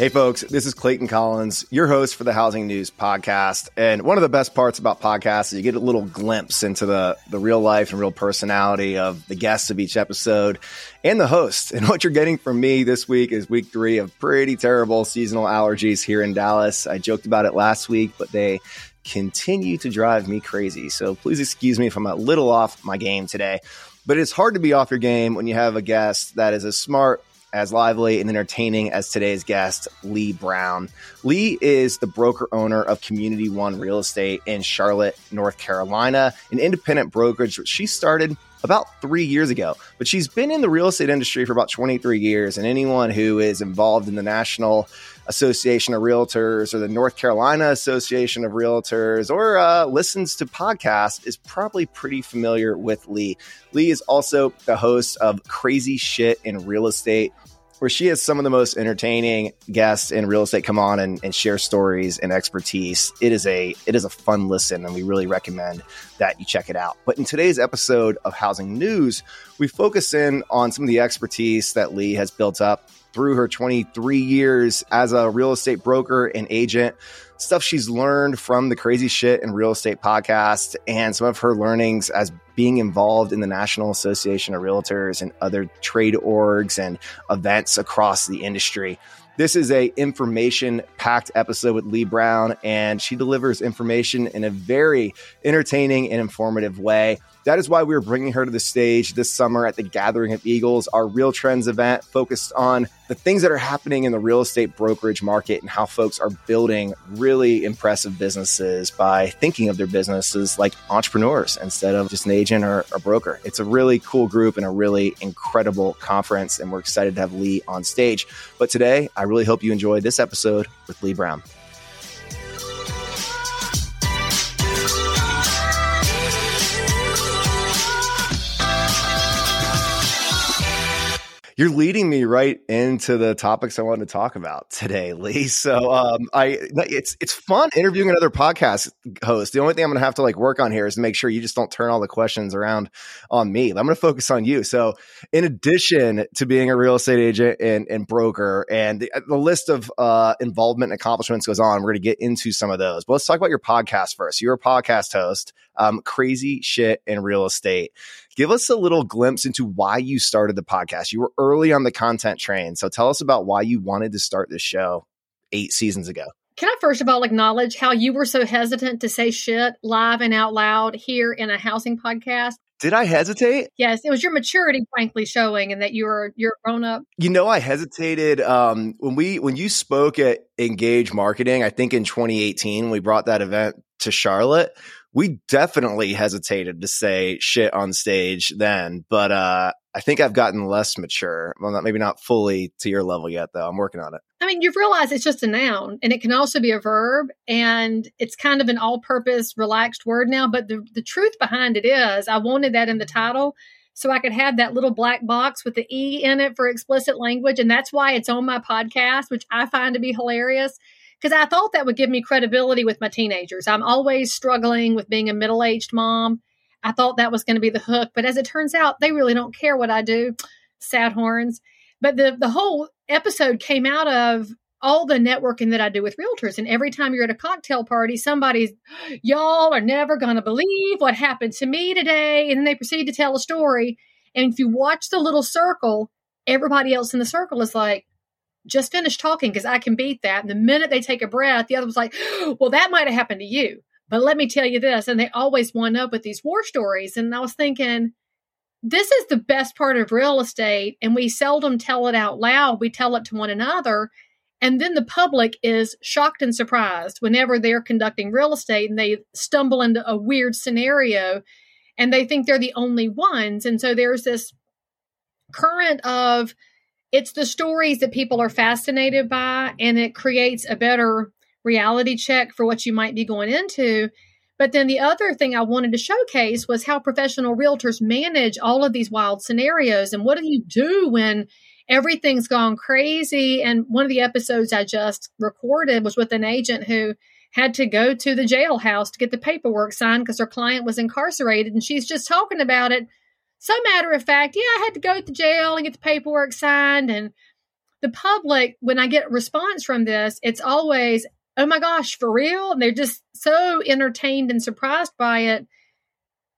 Hey, folks, this is Clayton Collins, your host for the Housing News Podcast. And one of the best parts about podcasts is you get a little glimpse into the, the real life and real personality of the guests of each episode and the host. And what you're getting from me this week is week three of pretty terrible seasonal allergies here in Dallas. I joked about it last week, but they continue to drive me crazy. So please excuse me if I'm a little off my game today. But it's hard to be off your game when you have a guest that is as smart as lively and entertaining as today's guest, Leigh Brown. Leigh is the broker owner of Community One Real Estate in Charlotte, North Carolina, an independent brokerage which she started about three years ago. But she's been in the real estate industry for about 23 years, and anyone who is involved in the national Association of Realtors or the North Carolina Association of Realtors or uh, listens to podcasts is probably pretty familiar with Leigh. Leigh is also the host of Crazy Shit in Real Estate, where she has some of the most entertaining guests in real estate come on and, and, share stories and expertise. It is a it is a fun listen, and we really recommend that you check it out. But in today's episode of Housing News, we focus in on some of the expertise that Leigh has built up through her 23 years as a real estate broker and agent, stuff she's learned from the Crazy Shit and Real Estate podcast, and some of her learnings as being involved in the National Association of Realtors and other trade orgs and events across the industry. This is a information packed episode with Leigh Brown, and she delivers information in a very entertaining and informative way. That is why we are bringing her to the stage this summer at the Gathering of Eagles, our RealTrends event focused on the things that are happening in the real estate brokerage market and how folks are building really impressive businesses by thinking of their businesses like entrepreneurs instead of just an agent or a broker. It's a really cool group and a really incredible conference, and we're excited to have Leigh on stage. But today, I really hope you enjoyed this episode with Leigh Brown. You're leading me right into the topics I wanted to talk about today, Leigh. So um, I it's it's fun interviewing another podcast host. The only thing I'm going to have to like work on here is to make sure you just don't turn all the questions around on me. I'm going to focus on you. So in addition to being a real estate agent and, and broker, and the, the list of uh, involvement and accomplishments goes on, we're going to get into some of those. But let's talk about your podcast first. You're a podcast host, um, crazy shit in real estate. Give us a little glimpse into why you started the podcast. You were early on the content train. So tell us about why you wanted to start this show eight seasons ago. Can I first of all acknowledge how you were so hesitant to say shit live and out loud here in a housing podcast? Did I hesitate? Yes, it was your maturity, frankly, showing, and that you're you're grown up. You know, I hesitated um, when we when you spoke at Engage Marketing. I think in 2018, we brought that event to Charlotte we definitely hesitated to say shit on stage then, but uh, I think I've gotten less mature. Well, not maybe not fully to your level yet, though. I'm working on it. I mean, you've realized it's just a noun, and it can also be a verb, and it's kind of an all-purpose, relaxed word now. But the the truth behind it is, I wanted that in the title so I could have that little black box with the E in it for explicit language. And that's why it's on my podcast, which I find to be hilarious because I thought that would give me credibility with my teenagers. I'm always struggling with being a middle aged mom. I thought that was going to be the hook, but as it turns out, they really don't care what I do. Sad horns. But the the whole episode came out of all the networking that I do with realtors. And every time you're at a cocktail party, somebody's, y'all are never going to believe what happened to me today. And then they proceed to tell a story. And if you watch the little circle, everybody else in the circle is like, just finish talking because I can beat that. And the minute they take a breath, the other was like, well, that might have happened to you. But let me tell you this. And they always wind up with these war stories. And I was thinking, this is the best part of real estate. And we seldom tell it out loud. We tell it to one another. And then the public is shocked and surprised whenever they're conducting real estate and they stumble into a weird scenario and they think they're the only ones. And so there's this current of, it's the stories that people are fascinated by and it creates a better reality check for what you might be going into. But then the other thing i wanted to showcase was how professional realtors manage all of these wild scenarios and what do you do when everything's gone crazy? And one of the episodes i just recorded was with an agent who had to go to the jailhouse to get the paperwork signed because her client was incarcerated and she's just talking about it so matter of fact, yeah, I had to go to jail and get the paperwork signed and the public, when I get a response from this, it's always, oh my gosh, for real? And they're just so entertained and surprised by it.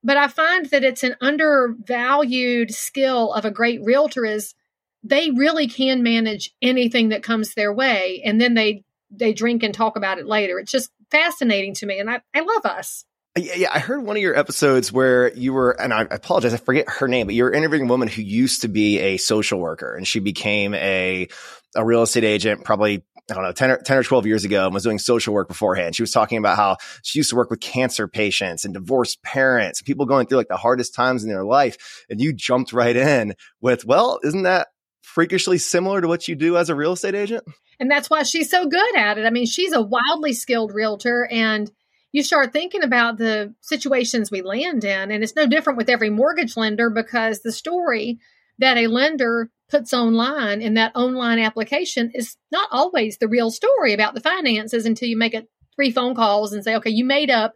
But I find that it's an undervalued skill of a great realtor is they really can manage anything that comes their way. And then they they drink and talk about it later. It's just fascinating to me. And I, I love us. Yeah, yeah, I heard one of your episodes where you were, and I apologize, I forget her name, but you were interviewing a woman who used to be a social worker and she became a, a real estate agent probably, I don't know, 10 or, 10 or 12 years ago and was doing social work beforehand. She was talking about how she used to work with cancer patients and divorced parents, people going through like the hardest times in their life. And you jumped right in with, well, isn't that freakishly similar to what you do as a real estate agent? And that's why she's so good at it. I mean, she's a wildly skilled realtor and you start thinking about the situations we land in. And it's no different with every mortgage lender because the story that a lender puts online in that online application is not always the real story about the finances until you make it three phone calls and say, okay, you made up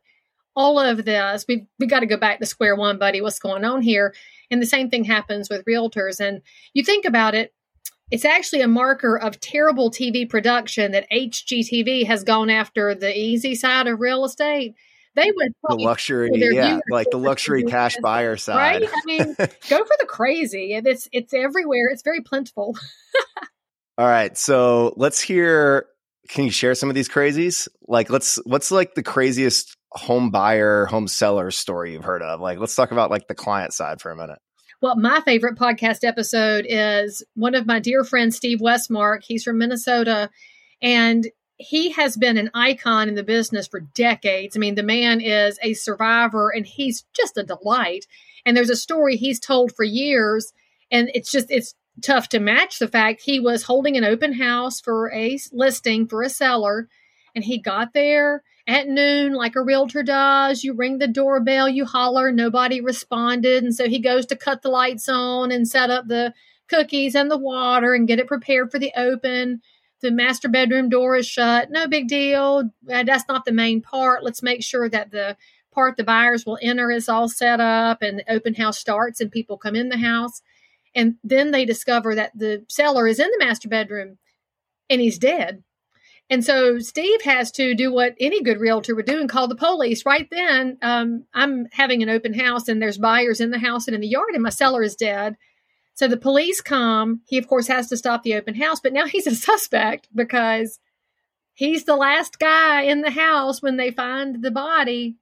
all of this. We've, we got to go back to square one, buddy. What's going on here? And the same thing happens with realtors. And you think about it, it's actually a marker of terrible TV production that HGTV has gone after the easy side of real estate. They would the luxury, yeah, like the luxury cash buyer side, right? I mean, go for the crazy. It's it's everywhere. It's very plentiful. All right, so let's hear. Can you share some of these crazies? Like, let's what's like the craziest home buyer, home seller story you've heard of? Like, let's talk about like the client side for a minute. Well, my favorite podcast episode is one of my dear friends, Steve Westmark. He's from Minnesota, and he has been an icon in the business for decades. I mean, the man is a survivor, and he's just a delight. And there's a story he's told for years, and it's just it's tough to match the fact he was holding an open house for a listing for a seller, and he got there at noon, like a realtor does. You ring the doorbell, you holler, nobody responded. And so he goes to cut the lights on and set up the cookies and the water and get it prepared for the open. The master bedroom door is shut. No big deal. Uh, that's not the main part. Let's make sure that the part the buyers will enter is all set up and the open house starts and people come in the house. And then they discover that the seller is in the master bedroom and he's dead. And so Steve has to do what any good realtor would do and call the police. Right then, um, I'm having an open house and there's buyers in the house and in the yard, and my seller is dead. So the police come. He, of course, has to stop the open house, but now he's a suspect because he's the last guy in the house when they find the body.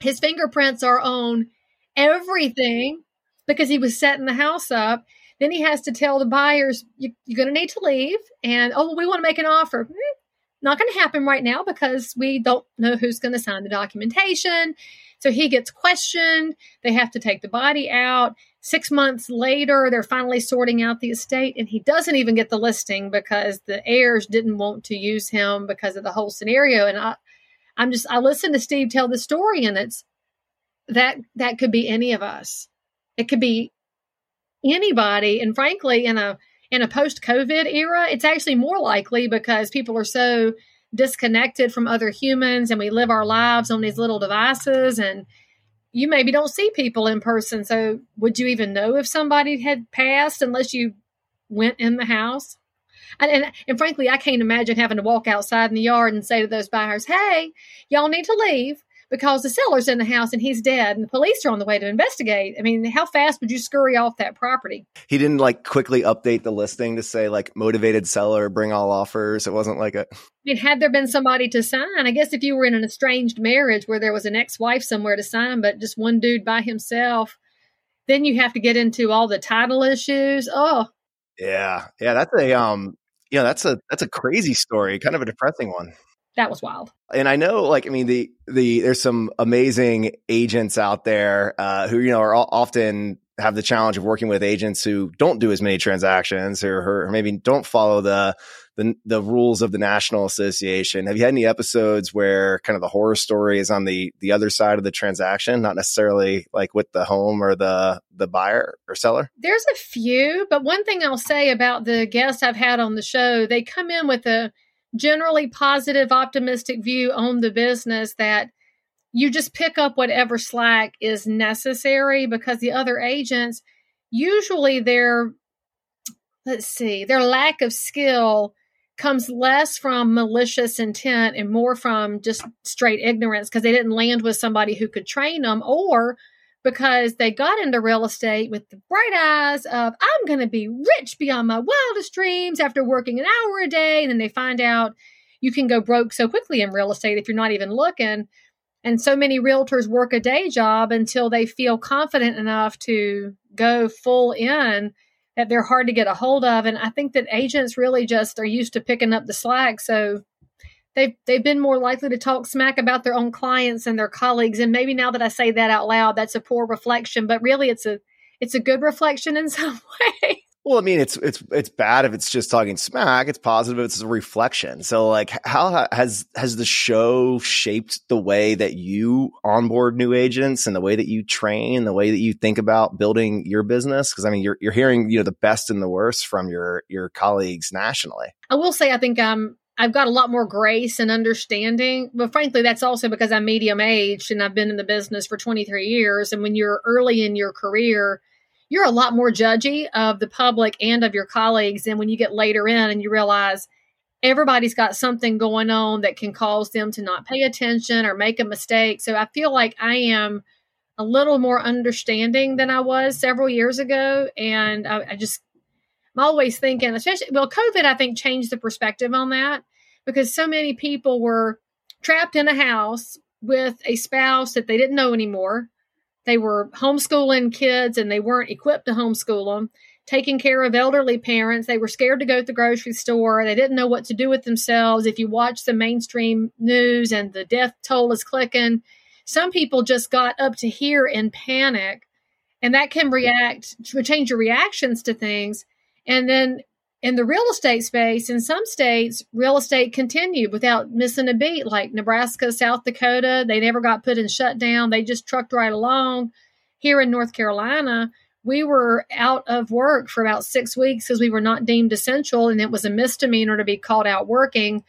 His fingerprints are on everything because he was setting the house up. Then he has to tell the buyers, you, are going to need to leave. And, oh, we want to make an offer. Hmm, not going to happen right now because we don't know who's going to sign the documentation. So he gets questioned. They have to take the body out. Six months later, they're finally sorting out the estate, and he doesn't even get the listing because the heirs didn't want to use him because of the whole scenario. And I, I'm just, I listened to Steve tell the story, and it's that that could be any of us. It could be anybody. And frankly, in a in a post COVID era, it's actually more likely because people are so disconnected from other humans and we live our lives on these little devices and you maybe don't see people in person. So would you even know if somebody had passed unless you went in the house? And, and, and frankly, I can't imagine having to walk outside in the yard and say to those buyers, "Hey, y'all need to leave because the seller's in the house and he's dead and the police are on the way to investigate. I mean, how fast would you scurry off that property? He didn't like quickly update the listing to say like motivated seller, bring all offers. It wasn't like a. I mean, had there been somebody to sign, I guess if you were in an estranged marriage where there was an ex wife somewhere to sign, but just one dude by himself, then you have to get into all the title issues. Oh, yeah. Yeah. That's a, um, you know, that's a, that's a crazy story, kind of a depressing one that was wild. And I know, like, I mean, the the there's some amazing agents out there uh, who you know are often have the challenge of working with agents who don't do as many transactions or, or maybe don't follow the, the the rules of the national association. Have you had any episodes where kind of the horror story is on the the other side of the transaction, not necessarily like with the home or the the buyer or seller? There's a few, but one thing I'll say about the guests I've had on the show, they come in with a generally positive, optimistic view on the business that you just pick up whatever slack is necessary because the other agents usually they're let's see, their lack of skill comes less from malicious intent and more from just straight ignorance because they didn't land with somebody who could train them or because they got into real estate with the bright eyes of I'm going to be rich beyond my wildest dreams after working an hour a day and then they find out you can go broke so quickly in real estate if you're not even looking and so many realtors work a day job until they feel confident enough to go full in that they're hard to get a hold of. And I think that agents really just are used to picking up the slack. So they've they've been more likely to talk smack about their own clients and their colleagues. And maybe now that I say that out loud, that's a poor reflection, but really it's a it's a good reflection in some way. Well, I mean, it's it's it's bad if it's just talking smack. It's positive if it's a reflection. So, like, how has has the show shaped the way that you onboard new agents and the way that you train, the way that you think about building your business? Because I mean, you're you're hearing you know the best and the worst from your your colleagues nationally. I will say, I think um I've got a lot more grace and understanding, but frankly, that's also because I'm medium aged and I've been in the business for 23 years. And when you're early in your career you're a lot more judgy of the public and of your colleagues than when you get later in and you realize everybody's got something going on that can cause them to not pay attention or make a mistake. So I feel like I am a little more understanding than I was several years ago. And I, I just, I'm always thinking, especially, well, COVID, I think changed the perspective on that because so many people were trapped in a house with a spouse that they didn't know anymore they were homeschooling kids and they weren't equipped to homeschool them, taking care of elderly parents. They were scared to go to the grocery store. They didn't know what to do with themselves. If you watch the mainstream news and the death toll is clicking, some people just got up to here in panic. And that can react, to change your reactions to things. And then in the real estate space, in some states, real estate continued without missing a beat, like Nebraska, South Dakota. They never got put in shutdown. They just trucked right along. Here in North Carolina, we were out of work for about six weeks because we were not deemed essential and it was a misdemeanor to be called out working.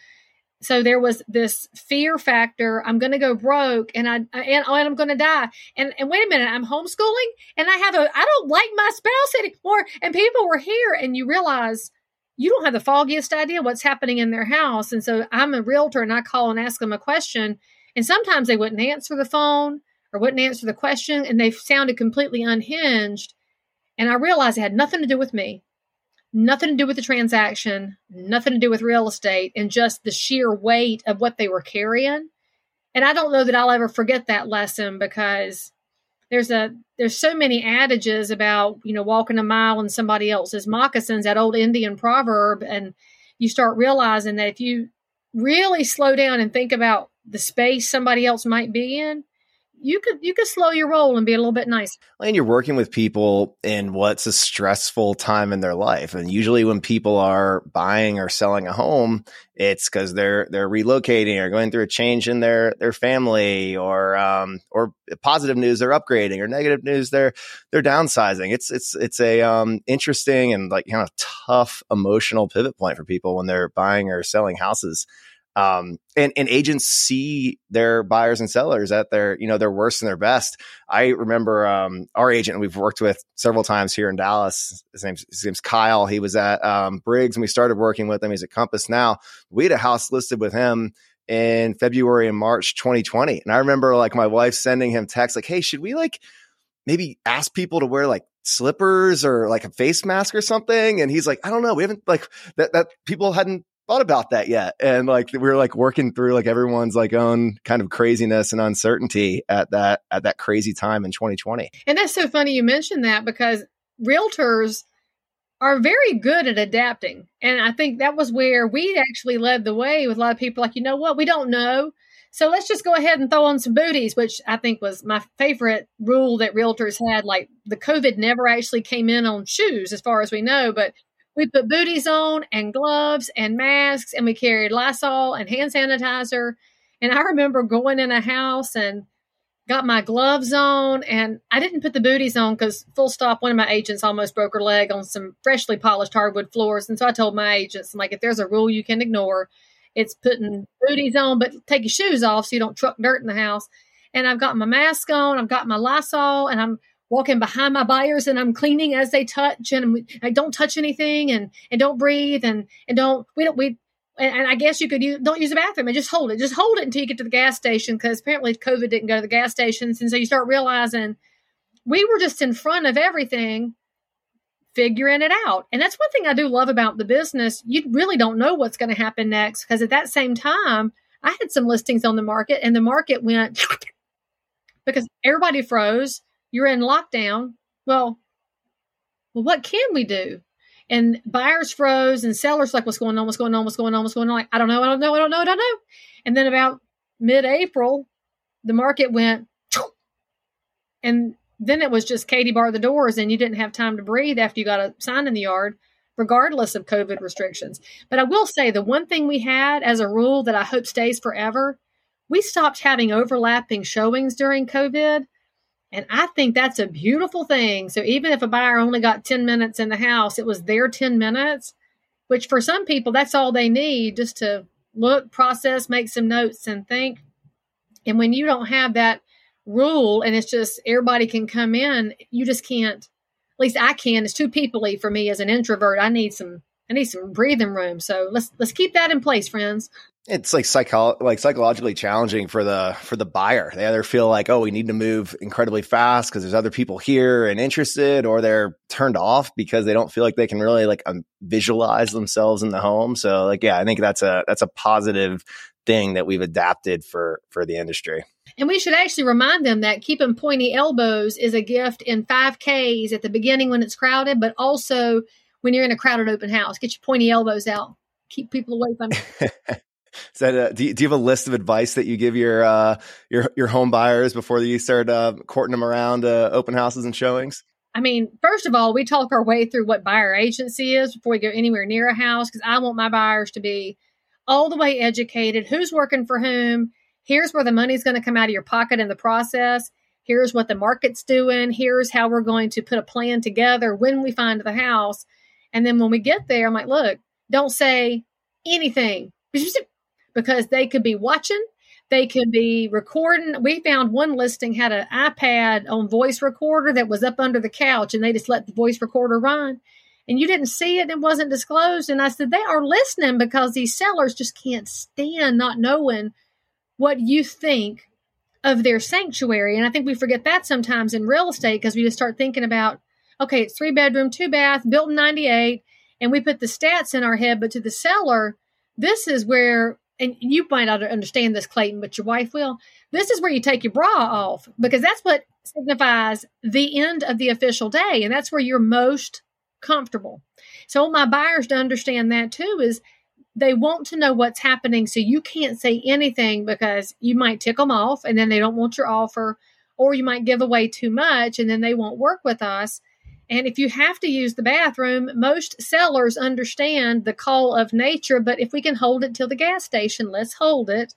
So there was this fear factor. I'm going to go broke and I, and, oh, and I'm going to die. And, and wait a minute, I'm homeschooling and I have a, I don't like my spouse anymore. And people were here and you realize you don't have the foggiest idea what's happening in their house. And so I'm a realtor and I call and ask them a question. And sometimes they wouldn't answer the phone or wouldn't answer the question and they sounded completely unhinged. And I realized it had nothing to do with me, nothing to do with the transaction, nothing to do with real estate, and just the sheer weight of what they were carrying. And I don't know that I'll ever forget that lesson because there's a there's so many adages about you know walking a mile in somebody else's moccasins that old indian proverb and you start realizing that if you really slow down and think about the space somebody else might be in you could you could slow your roll and be a little bit nice. And you're working with people in what's a stressful time in their life, and usually when people are buying or selling a home, it's because they're they're relocating or going through a change in their their family, or um, or positive news they're upgrading, or negative news they're they're downsizing. It's it's it's a um, interesting and like kind of tough emotional pivot point for people when they're buying or selling houses. Um, and, and agents see their buyers and sellers at their, you know, their worst and their best. I remember, um, our agent we've worked with several times here in Dallas. His name's, his name's Kyle. He was at, um, Briggs and we started working with him. He's at Compass now. We had a house listed with him in February and March 2020. And I remember like my wife sending him texts like, Hey, should we like maybe ask people to wear like slippers or like a face mask or something? And he's like, I don't know. We haven't like that, that people hadn't thought about that yet. And like we are like working through like everyone's like own kind of craziness and uncertainty at that at that crazy time in 2020. And that's so funny you mentioned that because realtors are very good at adapting. And I think that was where we actually led the way with a lot of people like, you know what, we don't know. So let's just go ahead and throw on some booties, which I think was my favorite rule that realtors had. Like the COVID never actually came in on shoes, as far as we know, but we put booties on and gloves and masks, and we carried Lysol and hand sanitizer. And I remember going in a house and got my gloves on, and I didn't put the booties on because, full stop, one of my agents almost broke her leg on some freshly polished hardwood floors. And so I told my agents, I'm like, if there's a rule you can ignore, it's putting booties on, but take your shoes off so you don't truck dirt in the house. And I've got my mask on, I've got my Lysol, and I'm walking behind my buyers and I'm cleaning as they touch and I don't touch anything and, and don't breathe and, and don't, we don't, we, and, and I guess you could use, don't use the bathroom and just hold it. Just hold it until you get to the gas station because apparently COVID didn't go to the gas stations. And so you start realizing we were just in front of everything figuring it out. And that's one thing I do love about the business. You really don't know what's going to happen next because at that same time, I had some listings on the market and the market went because everybody froze you're in lockdown. Well, well, what can we do? And buyers froze and sellers like, what's going on? What's going on? What's going on? What's going on? Like, I don't know. I don't know. I don't know. I don't know. And then about mid April, the market went, and then it was just Katie bar the doors, and you didn't have time to breathe after you got a sign in the yard, regardless of COVID restrictions. But I will say the one thing we had as a rule that I hope stays forever, we stopped having overlapping showings during COVID. And I think that's a beautiful thing. So even if a buyer only got 10 minutes in the house, it was their 10 minutes, which for some people, that's all they need just to look, process, make some notes, and think. And when you don't have that rule and it's just everybody can come in, you just can't. At least I can. It's too peoply for me as an introvert. I need some I need some breathing room. So let's let's keep that in place, friends it's like psycho like psychologically challenging for the for the buyer. They either feel like, oh, we need to move incredibly fast because there's other people here and interested, or they're turned off because they don't feel like they can really like um, visualize themselves in the home. So like, yeah, I think that's a that's a positive thing that we've adapted for for the industry. And we should actually remind them that keeping pointy elbows is a gift in 5Ks at the beginning when it's crowded, but also when you're in a crowded open house. Get your pointy elbows out. Keep people away from Is that a, do, you, do you have a list of advice that you give your uh, your your home buyers before you start uh, courting them around uh, open houses and showings? I mean, first of all, we talk our way through what buyer agency is before we go anywhere near a house because I want my buyers to be all the way educated. Who's working for whom? Here's where the money's going to come out of your pocket in the process. Here's what the market's doing. Here's how we're going to put a plan together when we find the house. And then when we get there, I'm like, look, don't say anything because they could be watching, they could be recording. We found one listing had an iPad on voice recorder that was up under the couch, and they just let the voice recorder run. And you didn't see it, and it wasn't disclosed. And I said, they are listening because these sellers just can't stand not knowing what you think of their sanctuary. And I think we forget that sometimes in real estate because we just start thinking about, okay, it's three bedroom, two bath, built in 98, and we put the stats in our head. But to the seller, this is where and you might not understand this, Clayton, but your wife will. This is where you take your bra off because that's what signifies the end of the official day. And that's where you're most comfortable. So, my buyers to understand that too is they want to know what's happening. So, you can't say anything because you might tick them off and then they don't want your offer, or you might give away too much and then they won't work with us. And if you have to use the bathroom, most sellers understand the call of nature, but if we can hold it till the gas station, let's hold it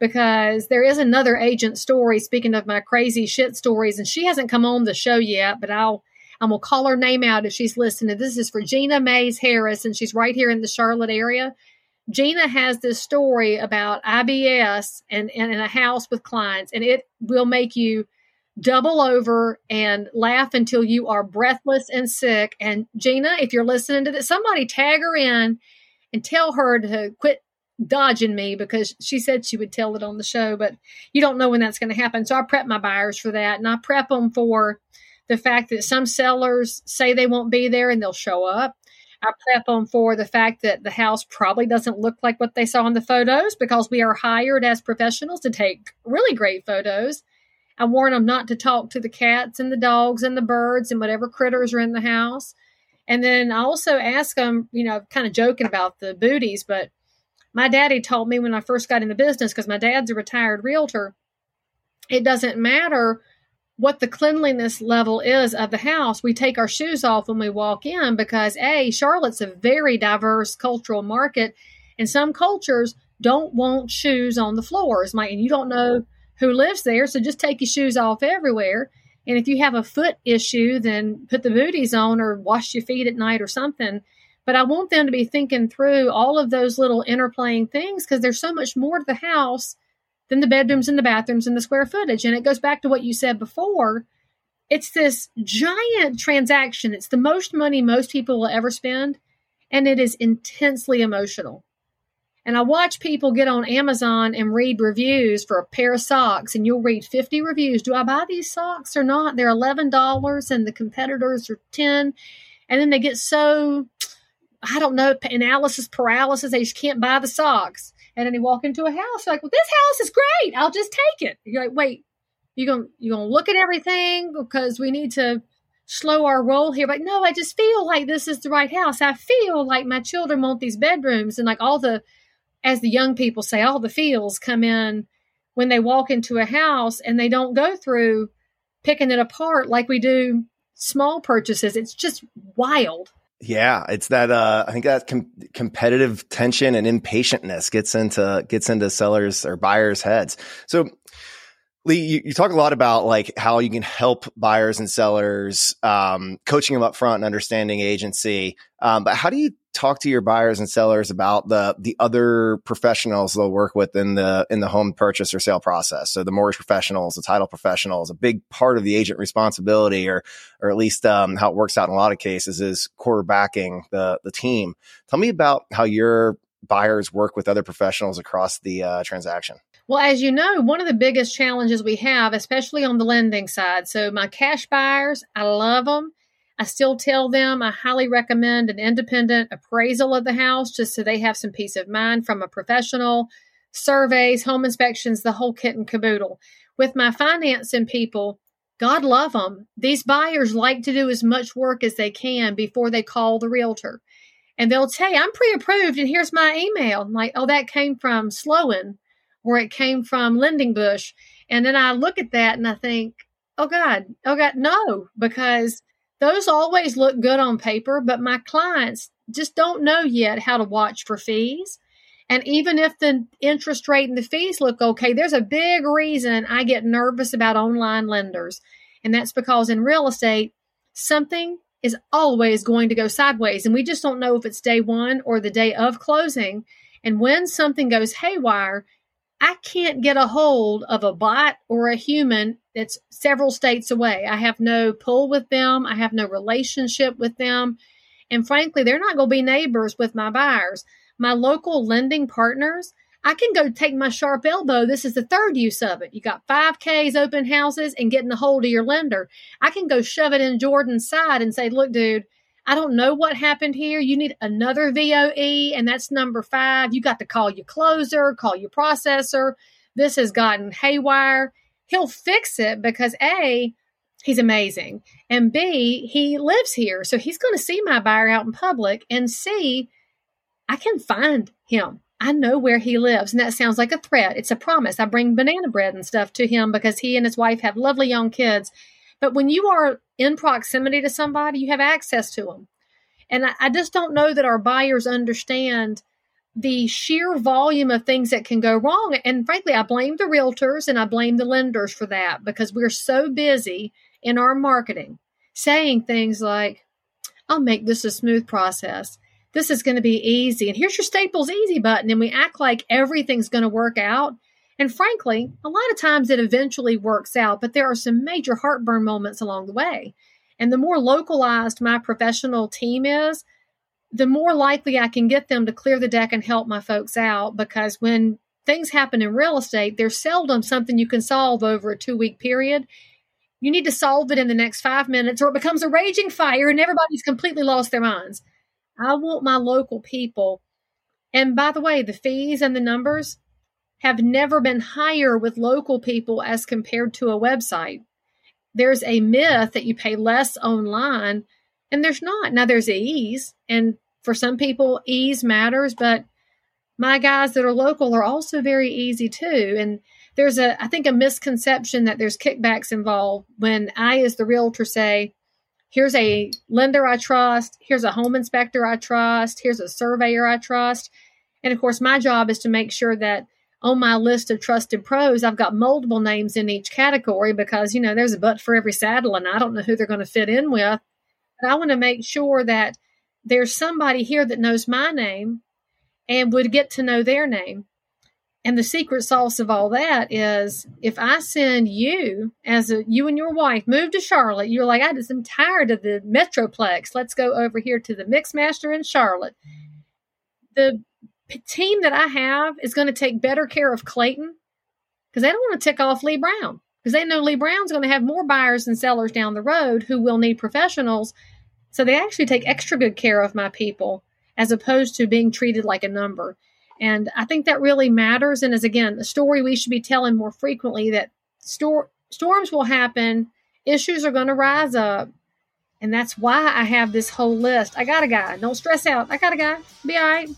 because there is another agent story speaking of my crazy shit stories and she hasn't come on the show yet, but I'll I'm gonna call her name out if she's listening. This is for Gina Mays Harris and she's right here in the Charlotte area. Gina has this story about IBS and, and in a house with clients and it will make you double over and laugh until you are breathless and sick. And Gina, if you're listening to this, somebody tag her in and tell her to quit dodging me because she said she would tell it on the show, but you don't know when that's going to happen. So I prep my buyers for that and I prep them for the fact that some sellers say they won't be there and they'll show up. I prep them for the fact that the house probably doesn't look like what they saw in the photos because we are hired as professionals to take really great photos. I warn them not to talk to the cats and the dogs and the birds and whatever critters are in the house. And then I also ask them, you know, kind of joking about the booties, but my daddy told me when I first got in the business, because my dad's a retired realtor, it doesn't matter what the cleanliness level is of the house. We take our shoes off when we walk in because, A, Charlotte's a very diverse cultural market, and some cultures don't want shoes on the floors. My, and you don't know who lives there. So just take your shoes off everywhere. And if you have a foot issue, then put the booties on or wash your feet at night or something. But I want them to be thinking through all of those little interplaying things because there's so much more to the house than the bedrooms and the bathrooms and the square footage. And it goes back to what you said before. it's this giant transaction. It's the most money most people will ever spend, and it is intensely emotional. And I watch people get on Amazon and read reviews for a pair of socks, and you'll read 50 reviews. Do I buy these socks or not? They're $11 and the competitors are 10 And then they get so, I don't know, analysis paralysis. They just can't buy the socks. And then they walk into a house, like, well, this house is great. I'll just take it. You're like, wait, you're gonna you gonna look at everything because we need to slow our roll here. But no, I just feel like this is the right house. I feel like my children want these bedrooms and like all the as the young people say, all the feels come in when they walk into a house and they don't go through picking it apart like we do small purchases. It's just wild. Yeah, it's that. Uh, I think that com- competitive tension and impatientness gets into gets into sellers or buyers' heads. So Leigh, you, you, talk a lot about like how you can help buyers and sellers, um, coaching them up front and understanding agency. Um, but how do you talk to your buyers and sellers about the the other professionals they'll work with in the in the home purchase or sale process? So the mortgage professionals, the title professionals, a big part of the agent responsibility, or or at least um, how it works out in a lot of cases, is quarterbacking the the team. Tell me about how your buyers work with other professionals across the uh, transaction. Well, as you know, one of the biggest challenges we have, especially on the lending side, so my cash buyers, I love them. I still tell them I highly recommend an independent appraisal of the house just so they have some peace of mind from a professional, surveys, home inspections, the whole kit and caboodle. With my financing people, God love them. These buyers like to do as much work as they can before they call the realtor. And they'll say, I'm pre approved and here's my email. I'm like, oh, that came from Sloan or it came from Lending Bush. And then I look at that and I think, oh God, oh God, no, because those always look good on paper, but my clients just don't know yet how to watch for fees. And even if the interest rate and the fees look okay, there's a big reason I get nervous about online lenders. And that's because in real estate, something is always going to go sideways. And we just don't know if it's day one or the day of closing. And when something goes haywire, I can't get a hold of a bot or a human that's several states away. I have no pull with them. I have no relationship with them. And frankly, they're not going to be neighbors with my buyers. My local lending partners, I can go take my sharp elbow. This is the third use of it. You got 5Ks, open houses, and getting a hold of your lender. I can go shove it in Jordan's side and say, look, dude, I don't know what happened here. You need another VOE, and that's number five. You got to call your closer, call your processor. This has gotten haywire. He'll fix it because A, he's amazing. And B, he lives here. So he's going to see my buyer out in public. And C, I can find him. I know where he lives. And that sounds like a threat. It's a promise. I bring banana bread and stuff to him because he and his wife have lovely young kids. But when you are in proximity to somebody, you have access to them. And I, I just don't know that our buyers understand the sheer volume of things that can go wrong. And frankly, I blame the realtors and I blame the lenders for that because we're so busy in our marketing saying things like, I'll make this a smooth process. This is going to be easy. And here's your Staples Easy button. And we act like everything's going to work out. And frankly, a lot of times it eventually works out, but there are some major heartburn moments along the way. And the more localized my professional team is, the more likely I can get them to clear the deck and help my folks out because when things happen in real estate, there's seldom something you can solve over a two week period. You need to solve it in the next five minutes or it becomes a raging fire and everybody's completely lost their minds. I want my local people. And by the way, the fees and the numbers, have never been higher with local people as compared to a website. There's a myth that you pay less online, and there's not. Now, there's ease, and for some people, ease matters, but my guys that are local are also very easy too. And there's a, I think, a misconception that there's kickbacks involved when I, as the realtor, say, here's a lender I trust, here's a home inspector I trust, here's a surveyor I trust. And of course, my job is to make sure that on my list of trusted pros, I've got multiple names in each category because, you know, there's a butt for every saddle and I don't know who they're going to fit in with. But I want to make sure that there's somebody here that knows my name and would get to know their name. And the secret sauce of all that is if I send you, as a, you and your wife move to Charlotte, you're like, I just am tired of the Metroplex. Let's go over here to the Mixmaster in Charlotte. The team that I have is going to take better care of Clayton because they don't want to tick off Leigh Brown because they know Leigh Brown's going to have more buyers and sellers down the road who will need professionals. So they actually take extra good care of my people as opposed to being treated like a number. And I think that really matters and is again a story we should be telling more frequently that stor- storms will happen, issues are going to rise up. And that's why I have this whole list. I got a guy. Don't stress out. I got a guy. Be all right.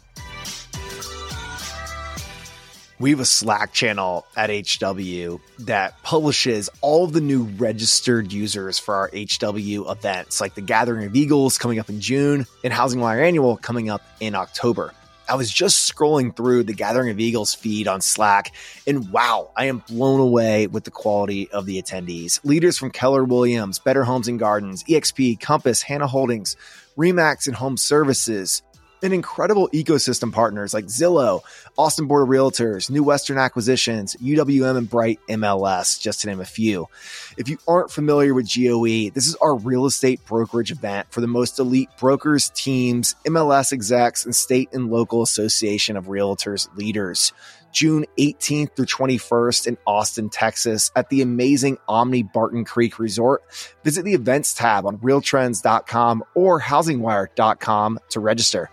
We have a Slack channel at HW that publishes all the new registered users for our HW events, like the Gathering of Eagles coming up in June and HousingWire Annual coming up in October. I was just scrolling through the Gathering of Eagles feed on Slack, and wow, I am blown away with the quality of the attendees. Leaders from Keller Williams, Better Homes and Gardens, EXP, Compass, Hanna Holdings, Remax and Home Services, and incredible ecosystem partners like Zillow, Austin Board of Realtors, New Western Acquisitions, UWM, and Bright MLS, just to name a few. If you aren't familiar with GOE, this is our real estate brokerage event for the most elite brokers, teams, MLS execs, and state and local association of realtors leaders. June 18th through 21st in Austin, Texas at the amazing Omni Barton Creek Resort. Visit the events tab on realtrends.com or housingwire.com to register.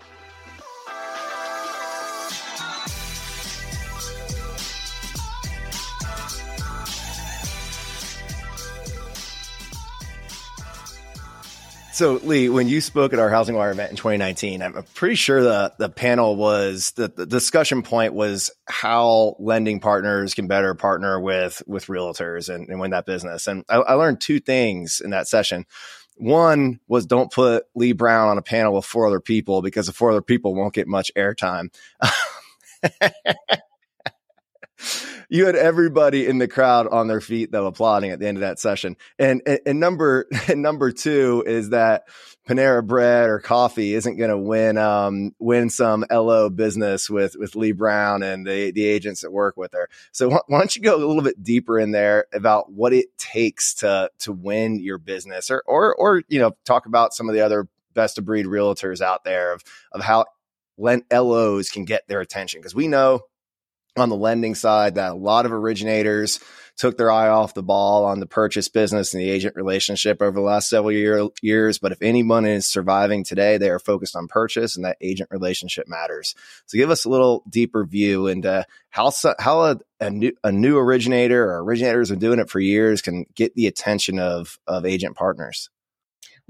So, Leigh, when you spoke at our HousingWire event in 2019, I'm pretty sure the, the panel was the, the discussion point was how lending partners can better partner with with realtors and, and win that business. And I, I learned two things in that session. One was don't put Leigh Brown on a panel with four other people because the four other people won't get much airtime. you had everybody in the crowd on their feet though applauding at the end of that session. And and, and number and number two is that Panera Bread or coffee isn't going to win um, win some LO business with with Leigh Brown and the the agents that work with her. So why, why don't you go a little bit deeper in there about what it takes to to win your business, or or or you know talk about some of the other best of breed realtors out there of of how lent LOs can get their attention because we know on the lending side that a lot of originators took their eye off the ball on the purchase business and the agent relationship over the last several year, years. But if anyone is surviving today, they are focused on purchase and that agent relationship matters. So give us a little deeper view into how, how a, a, new, a new originator or originators have been doing it for years can get the attention of, of agent partners.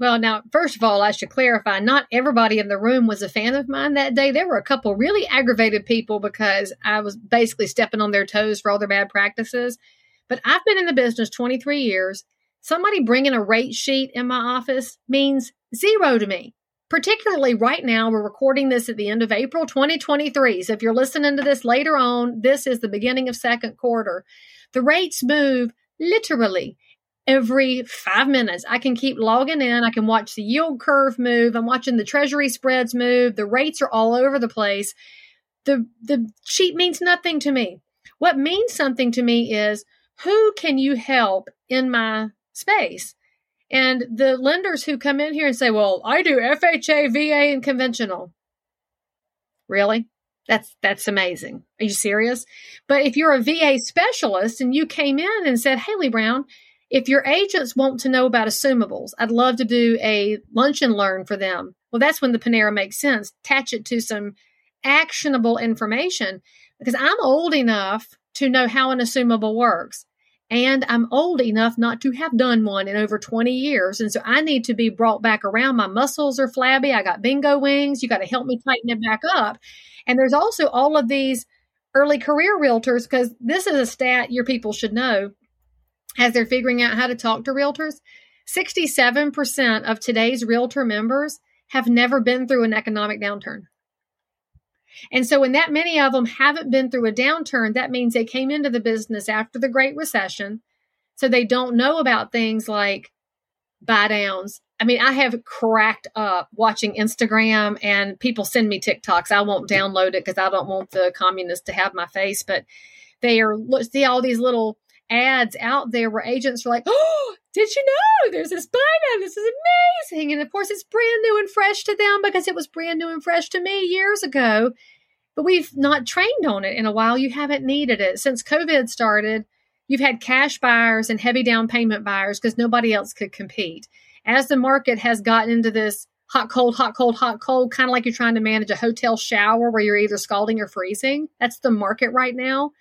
Well, now, first of all, I should clarify not everybody in the room was a fan of mine that day. There were a couple really aggravated people because I was basically stepping on their toes for all their bad practices. But I've been in the business 23 years. Somebody bringing a rate sheet in my office means zero to me. Particularly right now, we're recording this at the end of April 2023. So if you're listening to this later on, this is the beginning of second quarter. The rates move literally every five minutes. I can keep logging in. I can watch the yield curve move. I'm watching the treasury spreads move. The rates are all over the place. The, the sheet means nothing to me. What means something to me is who can you help in my space? And the lenders who come in here and say, well, I do FHA, VA, and conventional. Really? That's that's amazing. Are you serious? But if you're a VA specialist and you came in and said, Haley Brown, if your agents want to know about assumables, I'd love to do a lunch and learn for them. Well, that's when the Panera makes sense. Attach it to some actionable information because I'm old enough to know how an assumable works. And I'm old enough not to have done one in over 20 years. And so I need to be brought back around. My muscles are flabby. I got bingo wings. You got to help me tighten it back up. And there's also all of these early career realtors because this is a stat your people should know as they're figuring out how to talk to realtors, 67% of today's realtor members have never been through an economic downturn. And so, when that many of them haven't been through a downturn, that means they came into the business after the Great Recession. So, they don't know about things like buy downs, I mean, I have cracked up watching Instagram and people send me TikToks. I won't download it because I don't want the communists to have my face, but they are see all these little ads out there where agents are like, "Oh, did you know there's this now? This is amazing!" And of course, it's brand new and fresh to them because it was brand new and fresh to me years ago. But we've not trained on it in a while. You haven't needed it since COVID started. You've had cash buyers and heavy down payment buyers because nobody else could compete as the market has gotten into this hot, cold, hot, cold, hot, cold, kind of like you're trying to manage a hotel shower where you're either scalding or freezing. That's the market right now.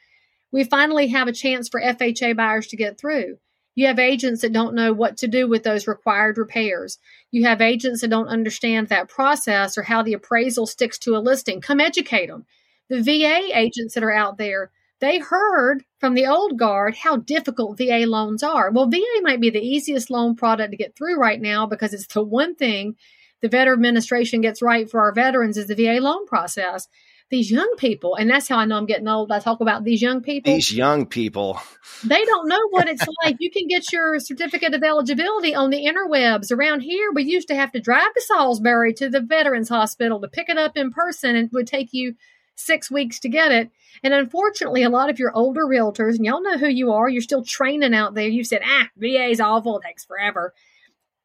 We finally have a chance for FHA buyers to get through. You have agents that don't know what to do with those required repairs. You have agents that don't understand that process or how the appraisal sticks to a listing. Come educate them. The VA agents that are out there, they heard from the old guard how difficult VA loans are. Well, VA might be the easiest loan product to get through right now because it's the one thing the Veteran Administration gets right for our veterans is the VA loan process. These young people, and that's how I know I'm getting old. I talk about these young people. These young people. They don't know what it's like. You can get your certificate of eligibility on the interwebs. Around here, we used to have to drive to Salisbury to the Veterans Hospital to pick it up in person, and it would take you six weeks to get it. And unfortunately, a lot of your older realtors, and y'all know who you are, you're still training out there. You said, ah, VA's awful, it takes forever.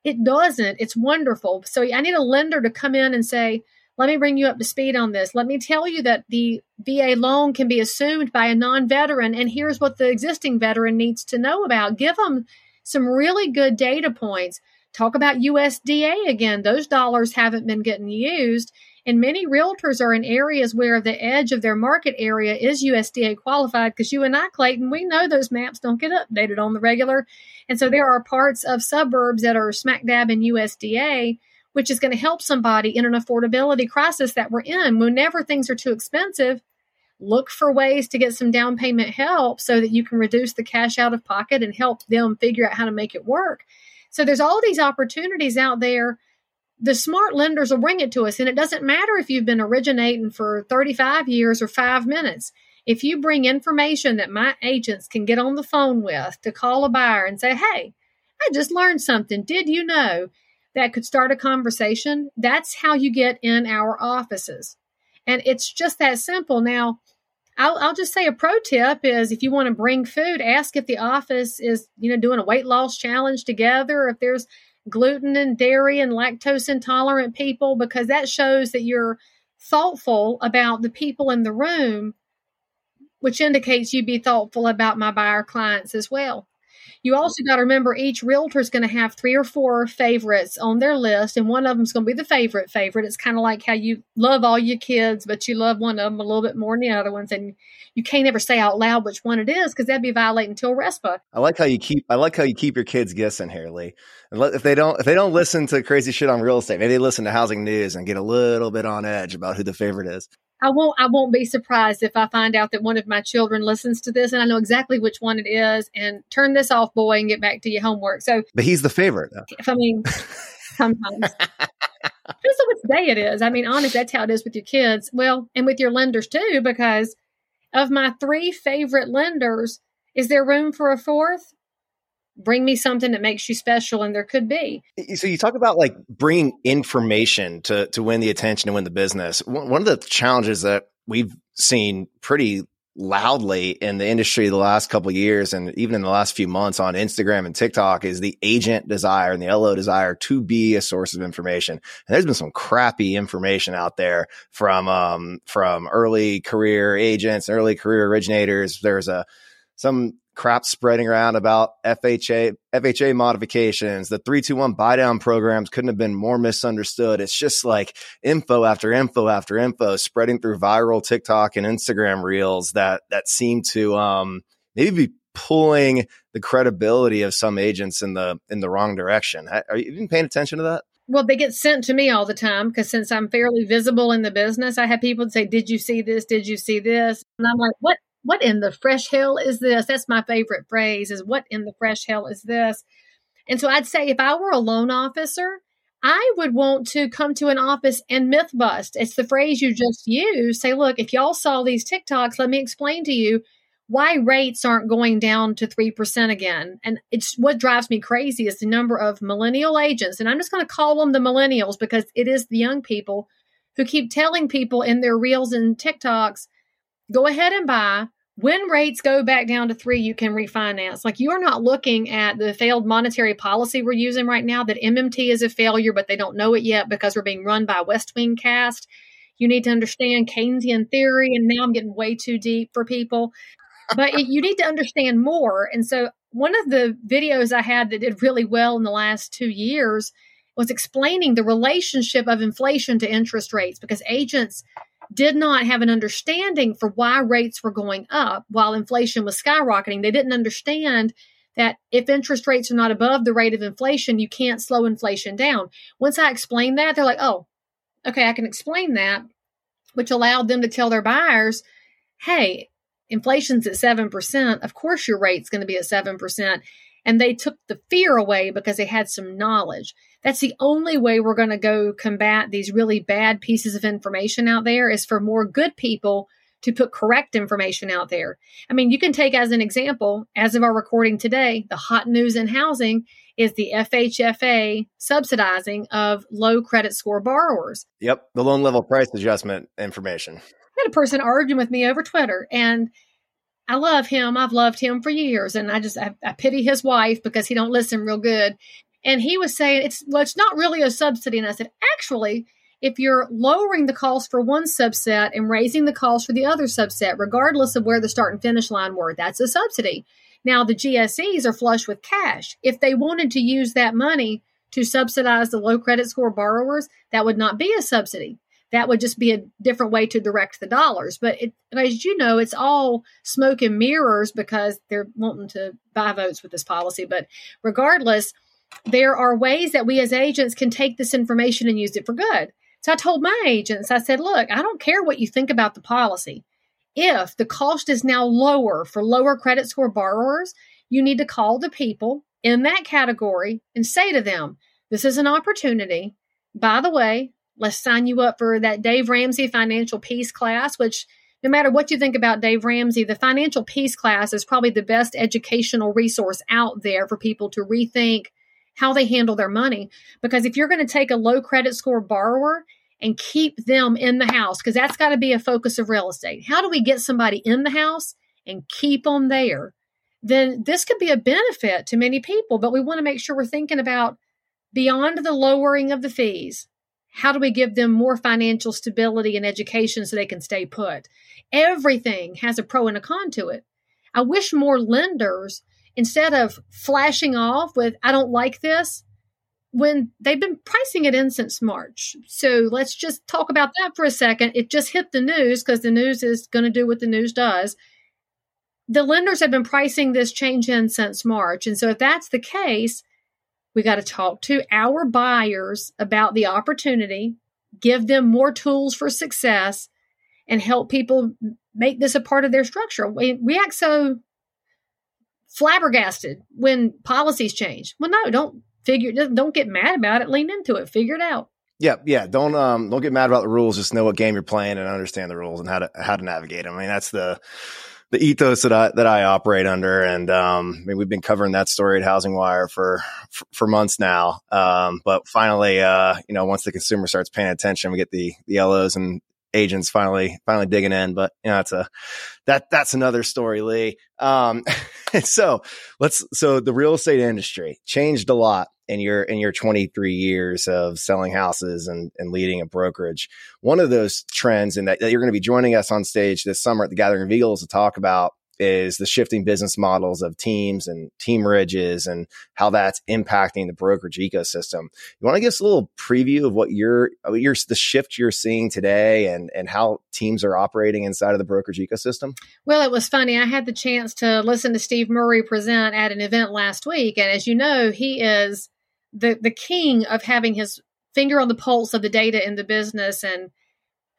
It doesn't. It's wonderful. So I need a lender to come in and say, let me bring you up to speed on this. Let me tell you that the VA loan can be assumed by a non veteran, and here's what the existing veteran needs to know about. Give them some really good data points. Talk about USDA again. Those dollars haven't been getting used. And many realtors are in areas where the edge of their market area is USDA qualified because you and I, Clayton, we know those maps don't get updated on the regular. And so there are parts of suburbs that are smack dab in USDA, which is going to help somebody in an affordability crisis that we're in. Whenever things are too expensive, look for ways to get some down payment help so that you can reduce the cash out of pocket and help them figure out how to make it work. So there's all these opportunities out there the smart lenders will bring it to us. And it doesn't matter if you've been originating for 35 years or five minutes. If you bring information that my agents can get on the phone with to call a buyer and say, Hey, I just learned something. Did you know that could start a conversation? That's how you get in our offices. And it's just that simple. Now, I'll, I'll, just say a pro tip is if you want to bring food, ask if the office is, you know, doing a weight loss challenge together. If there's gluten and dairy and lactose intolerant people because that shows that you're thoughtful about the people in the room, which indicates you'd be thoughtful about my buyer clients as well. You also got to remember each realtor is going to have three or four favorites on their list, and one of them is going to be the favorite favorite. It's kind of like how you love all your kids, but you love one of them a little bit more than the other ones, and you can't ever say out loud which one it is because that'd be violating RESPA. I like how you keep. I like how you keep your kids guessing here, Leigh. If they don't, if they don't listen to crazy shit on real estate, maybe they listen to housing news and get a little bit on edge about who the favorite is. I won't I won't be surprised if I find out that one of my children listens to this and I know exactly which one it is and turn this off boy and get back to your homework. So But he's the favorite though. If I mean sometimes. Just so which day it is. I mean, honest, that's how it is with your kids. Well, and with your lenders too, because of my three favorite lenders, is there room for a fourth? Bring me something that makes you special and there could be so you talk about like bringing information to to win the attention and win the business one of the challenges that we've seen pretty loudly in the industry the last couple years and even in the last few months on Instagram and TikTok is the agent desire and the LO desire to be a source of information. And there's been some crappy information out there from um from early career agents, early career originators. There's a some crap spreading around about FHA FHA modifications. The 321 buy down programs couldn't have been more misunderstood. It's just like info after info after info spreading through viral TikTok and Instagram reels that that seem to um, maybe be pulling the credibility of some agents in the in the wrong direction. Are you even paying attention to that? Well, they get sent to me all the time because since I'm fairly visible in the business, I have people say, "Did you see this? Did you see this?" And I'm like, "What? What in the fresh hell is this? That's my favorite phrase is what in the fresh hell is this? And so I'd say if I were a loan officer, I would want to come to an office and myth bust. It's the phrase you just used. Say, look, if y'all saw these TikToks, let me explain to you why rates aren't going down to 3% again. And it's what drives me crazy is the number of millennial agents. And I'm just going to call them the millennials because it is the young people who keep telling people in their reels and TikToks, go ahead and buy. When rates go back down to three, you can refinance. Like you're not looking at the failed monetary policy we're using right now, that MMT is a failure, but they don't know it yet because we're being run by West Wing cast. You need to understand Keynesian theory. And now I'm getting way too deep for people but it, you need to understand more. And so, one of the videos I had that did really well in the last two years was explaining the relationship of inflation to interest rates because agents did not have an understanding for why rates were going up while inflation was skyrocketing. They didn't understand that if interest rates are not above the rate of inflation, you can't slow inflation down. Once I explained that, they're like, oh, okay, I can explain that, which allowed them to tell their buyers, hey, inflation's at 7%, of course your rate's going to be at 7%. And they took the fear away because they had some knowledge. That's the only way we're going to go combat these really bad pieces of information out there is for more good people to put correct information out there. I mean, you can take as an example, as of our recording today, the hot news in housing is the FHFA subsidizing of low credit score borrowers. Yep, the loan level price adjustment information I had a person arguing with me over Twitter, and I love him. I've loved him for years, and I just I, I pity his wife because he don't listen real good. And he was saying it's well, it's not really a subsidy. And I said, actually, if you're lowering the cost for one subset and raising the cost for the other subset, regardless of where the start and finish line were, that's a subsidy. Now the GSEs are flush with cash. If they wanted to use that money to subsidize the low credit score borrowers, that would not be a subsidy that would just be a different way to direct the dollars. But it, as you know, it's all smoke and mirrors because they're wanting to buy votes with this policy. But regardless, there are ways that we as agents can take this information and use it for good. So I told my agents, I said, look, I don't care what you think about the policy. If the cost is now lower for lower credit score borrowers, you need to call the people in that category and say to them, this is an opportunity. By the way, Let's sign you up for that Dave Ramsey Financial Peace class, which no matter what you think about Dave Ramsey, the Financial Peace class is probably the best educational resource out there for people to rethink how they handle their money. Because if you're going to take a low credit score borrower and keep them in the house, because that's got to be a focus of real estate. How do we get somebody in the house and keep them there? Then this could be a benefit to many people, but we want to make sure we're thinking about beyond the lowering of the fees how do we give them more financial stability and education so they can stay put? Everything has a pro and a con to it. I wish more lenders, instead of flashing off with, I don't like this, when they've been pricing it in since March. So let's just talk about that for a second. It just hit the news because the news is going to do what the news does. The lenders have been pricing this change in since March. And so if that's the case, we got to talk to our buyers about the opportunity, give them more tools for success, and help people make this a part of their structure. We, we act so flabbergasted when policies change. Well, no, don't figure, don't get mad about it. Lean into it, figure it out. Yeah, yeah. Don't um don't get mad about the rules. Just know what game you're playing and understand the rules and how to how to navigate them. I mean, that's the the ethos that I that I operate under, and um, I mean, we've been covering that story at HousingWire for for, months now. Um, but finally, uh, you know, once the consumer starts paying attention, we get the the LOs and agents finally finally digging in. But you know, it's a that that's another story, Leigh. Um, so let's so the real estate industry changed a lot in your in your 23 years of selling houses and, and leading a brokerage. One of those trends, and that, that you're going to be joining us on stage this summer at the Gathering of Eagles to talk about is the shifting business models of teams and teamerages and how that's impacting the brokerage ecosystem. You want to give us a little preview of what you're, you're the shift you're seeing today and, and how teams are operating inside of the brokerage ecosystem? Well, it was funny. I had the chance to listen to Steve Murray present at an event last week. And as you know, he is the, the king of having his finger on the pulse of the data in the business and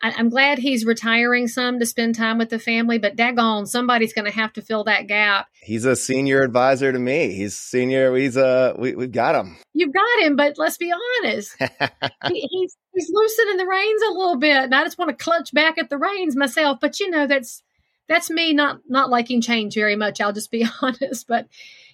I, am glad he's retiring some to spend time with the family, but daggone, somebody's going to have to fill that gap. He's a senior advisor to me. He's senior. He's a, we, we've got him. You've got him, but let's be honest. he, he's, he's loosening the reins a little bit. And I just want to clutch back at the reins myself. But you know, that's, that's me not not liking change very much. I'll just be honest. But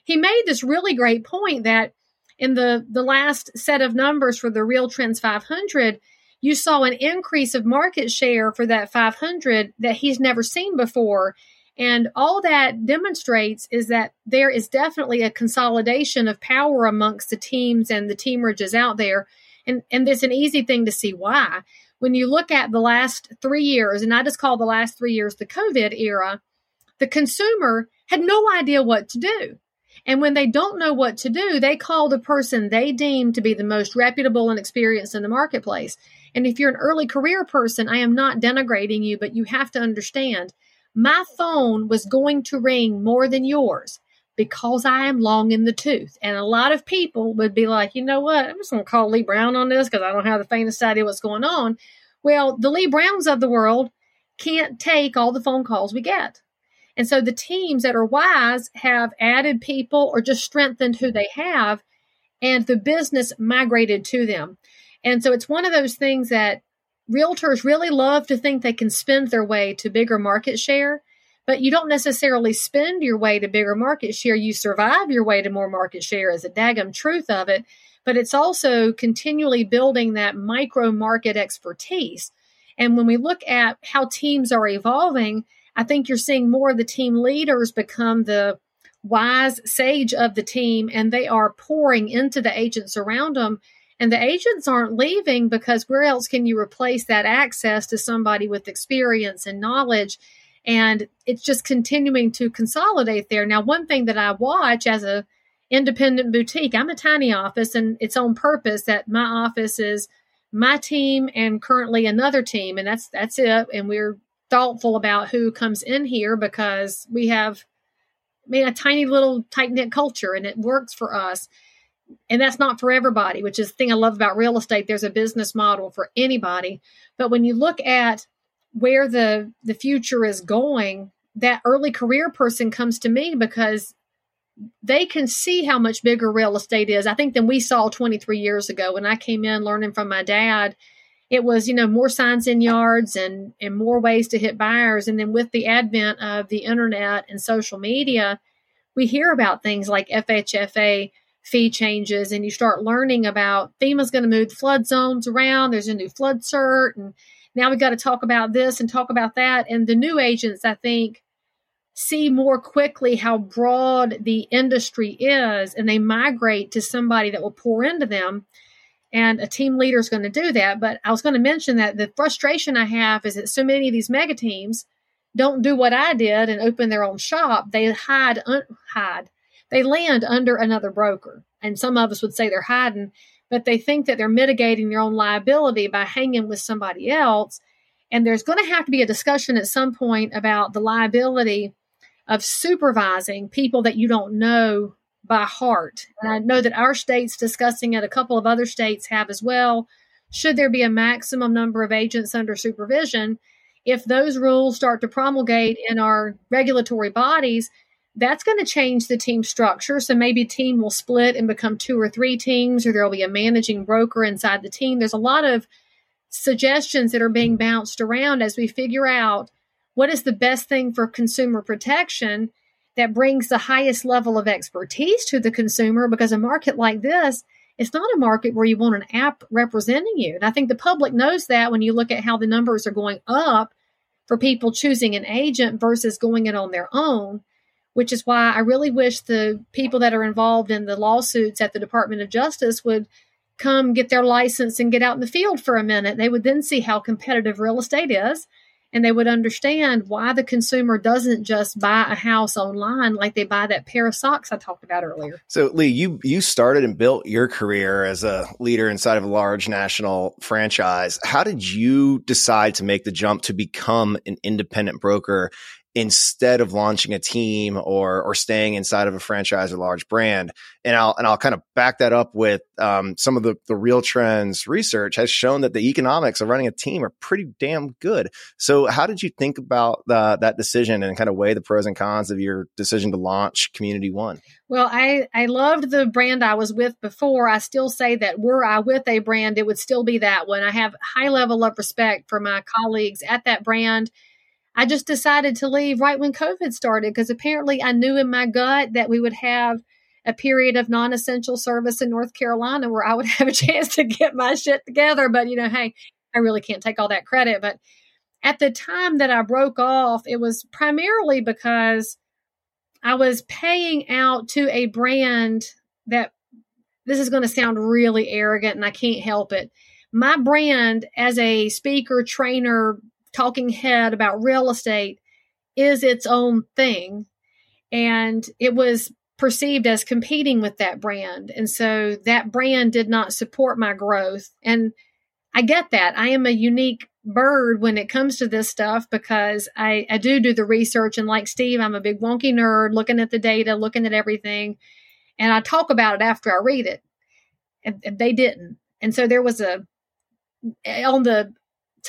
he made this really great point that in the the last set of numbers for the RealTrends 500, you saw an increase of market share for that 500 that he's never seen before. And all that demonstrates is that there is definitely a consolidation of power amongst the teams and the teamerages out there. And, and there's an easy thing to see why. When you look at the last three years, and I just call the last three years the COVID era, the consumer had no idea what to do. And when they don't know what to do, they call the person they deem to be the most reputable and experienced in the marketplace. And if you're an early career person, I am not denigrating you, but you have to understand my phone was going to ring more than yours because I am long in the tooth. And a lot of people would be like, you know what? I'm just going to call Leigh Brown on this because I don't have the faintest idea what's going on. Well, the Leigh Browns of the world can't take all the phone calls we get. And so the teams that are wise have added people or just strengthened who they have, and the business migrated to them. And so it's one of those things that realtors really love to think they can spend their way to bigger market share, but you don't necessarily spend your way to bigger market share. You survive your way to more market share is a daggum truth of it. But it's also continually building that micro market expertise. And when we look at how teams are evolving, I think you're seeing more of the team leaders become the wise sage of the team and they are pouring into the agents around them and the agents aren't leaving because where else can you replace that access to somebody with experience and knowledge? And it's just continuing to consolidate there. Now, one thing that I watch as a independent boutique, I'm a tiny office and it's on purpose that my office is my team and currently another team. And that's that's it. And we're thoughtful about who comes in here because we have I mean a tiny little tight knit culture and it works for us and that's not for everybody, which is the thing I love about real estate. There's a business model for anybody. But when you look at where the the future is going, that early career person comes to me because they can see how much bigger real estate is, I think, than we saw 23 years ago. When I came in learning from my dad, it was, you know, more signs in yards and, and more ways to hit buyers. And then with the advent of the internet and social media, we hear about things like FHFA fee changes and you start learning about FEMA's going to move flood zones around. There's a new flood cert. And now we've got to talk about this and talk about that. And the new agents, I think, see more quickly how broad the industry is and they migrate to somebody that will pour into them. And a team leader is going to do that. But I was going to mention that the frustration I have is that so many of these mega teams don't do what I did and open their own shop. They hide, un- hide they land under another broker. And some of us would say they're hiding, but they think that they're mitigating their own liability by hanging with somebody else. And there's going to have to be a discussion at some point about the liability of supervising people that you don't know by heart. And I know that our state's discussing it, a couple of other states have as well. Should there be a maximum number of agents under supervision? If those rules start to promulgate in our regulatory bodies, that's going to change the team structure. So maybe team will split and become two or three teams, or there'll be a managing broker inside the team. There's a lot of suggestions that are being bounced around as we figure out what is the best thing for consumer protection that brings the highest level of expertise to the consumer because a market like this it's not a market where you want an app representing you. And I think the public knows that when you look at how the numbers are going up for people choosing an agent versus going it on their own which is why I really wish the people that are involved in the lawsuits at the Department of Justice would come get their license and get out in the field for a minute. They would then see how competitive real estate is and they would understand why the consumer doesn't just buy a house online like they buy that pair of socks I talked about earlier. So Leigh, you you started and built your career as a leader inside of a large national franchise. How did you decide to make the jump to become an independent broker instead of launching a team or or staying inside of a franchise or large brand. And I'll and I'll kind of back that up with um, some of the the RealTrends research has shown that the economics of running a team are pretty damn good. So how did you think about the, that decision and kind of weigh the pros and cons of your decision to launch Community One? Well, I I loved the brand I was with before. I still say that were I with a brand, it would still be that one. I have high level of respect for my colleagues at that brand I just decided to leave right when COVID started because apparently I knew in my gut that we would have a period of non essential service in North Carolina where I would have a chance to get my shit together. But, you know, hey, I really can't take all that credit. But at the time that I broke off, it was primarily because I was paying out to a brand that this is going to sound really arrogant and I can't help it. My brand as a speaker, trainer, talking head about real estate is its own thing. And it was perceived as competing with that brand. And so that brand did not support my growth. And I get that. I am a unique bird when it comes to this stuff because I, I do do the research. And like Steve, I'm a big wonky nerd looking at the data, looking at everything. And I talk about it after I read it. And, and they didn't. And so there was a, on the